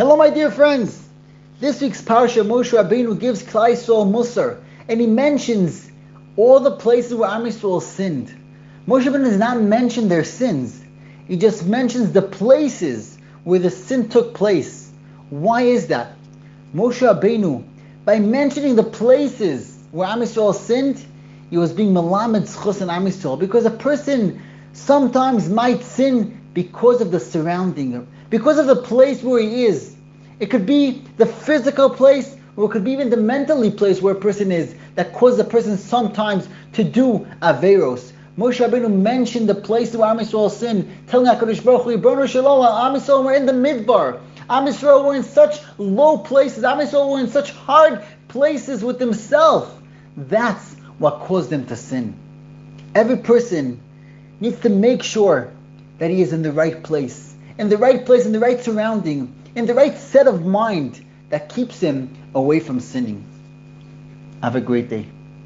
Hello, my dear friends. This week's parsha, Moshe Rabbeinu gives Klal Yisrael Musar, and he mentions all the places where Am sinned. Moshe Rabbeinu does not mention their sins. He just mentions the places where the sin took place. Why is that? Moshe Rabbeinu, by mentioning the places where Am sinned, he was being melamed schus and Am because a person sometimes might sin because of the surrounding, because of the place where he is. It could be the physical place, or it could be even the mentally place where a person is that causes a person sometimes to do averos. Moshe Rabbeinu mentioned the place where Am Yisrael sinned, telling HaKadosh Baruch Hu, Ribono Shel Olam, Am Yisrael were in the midbar. Am Yisrael were in such low places. Am Yisrael were in such hard places with themselves. That's what caused them to sin. Every person needs to make sure that he is in the right place, in the right place, in the right surrounding, in the right set of mind that keeps him away from sinning. Have a great day.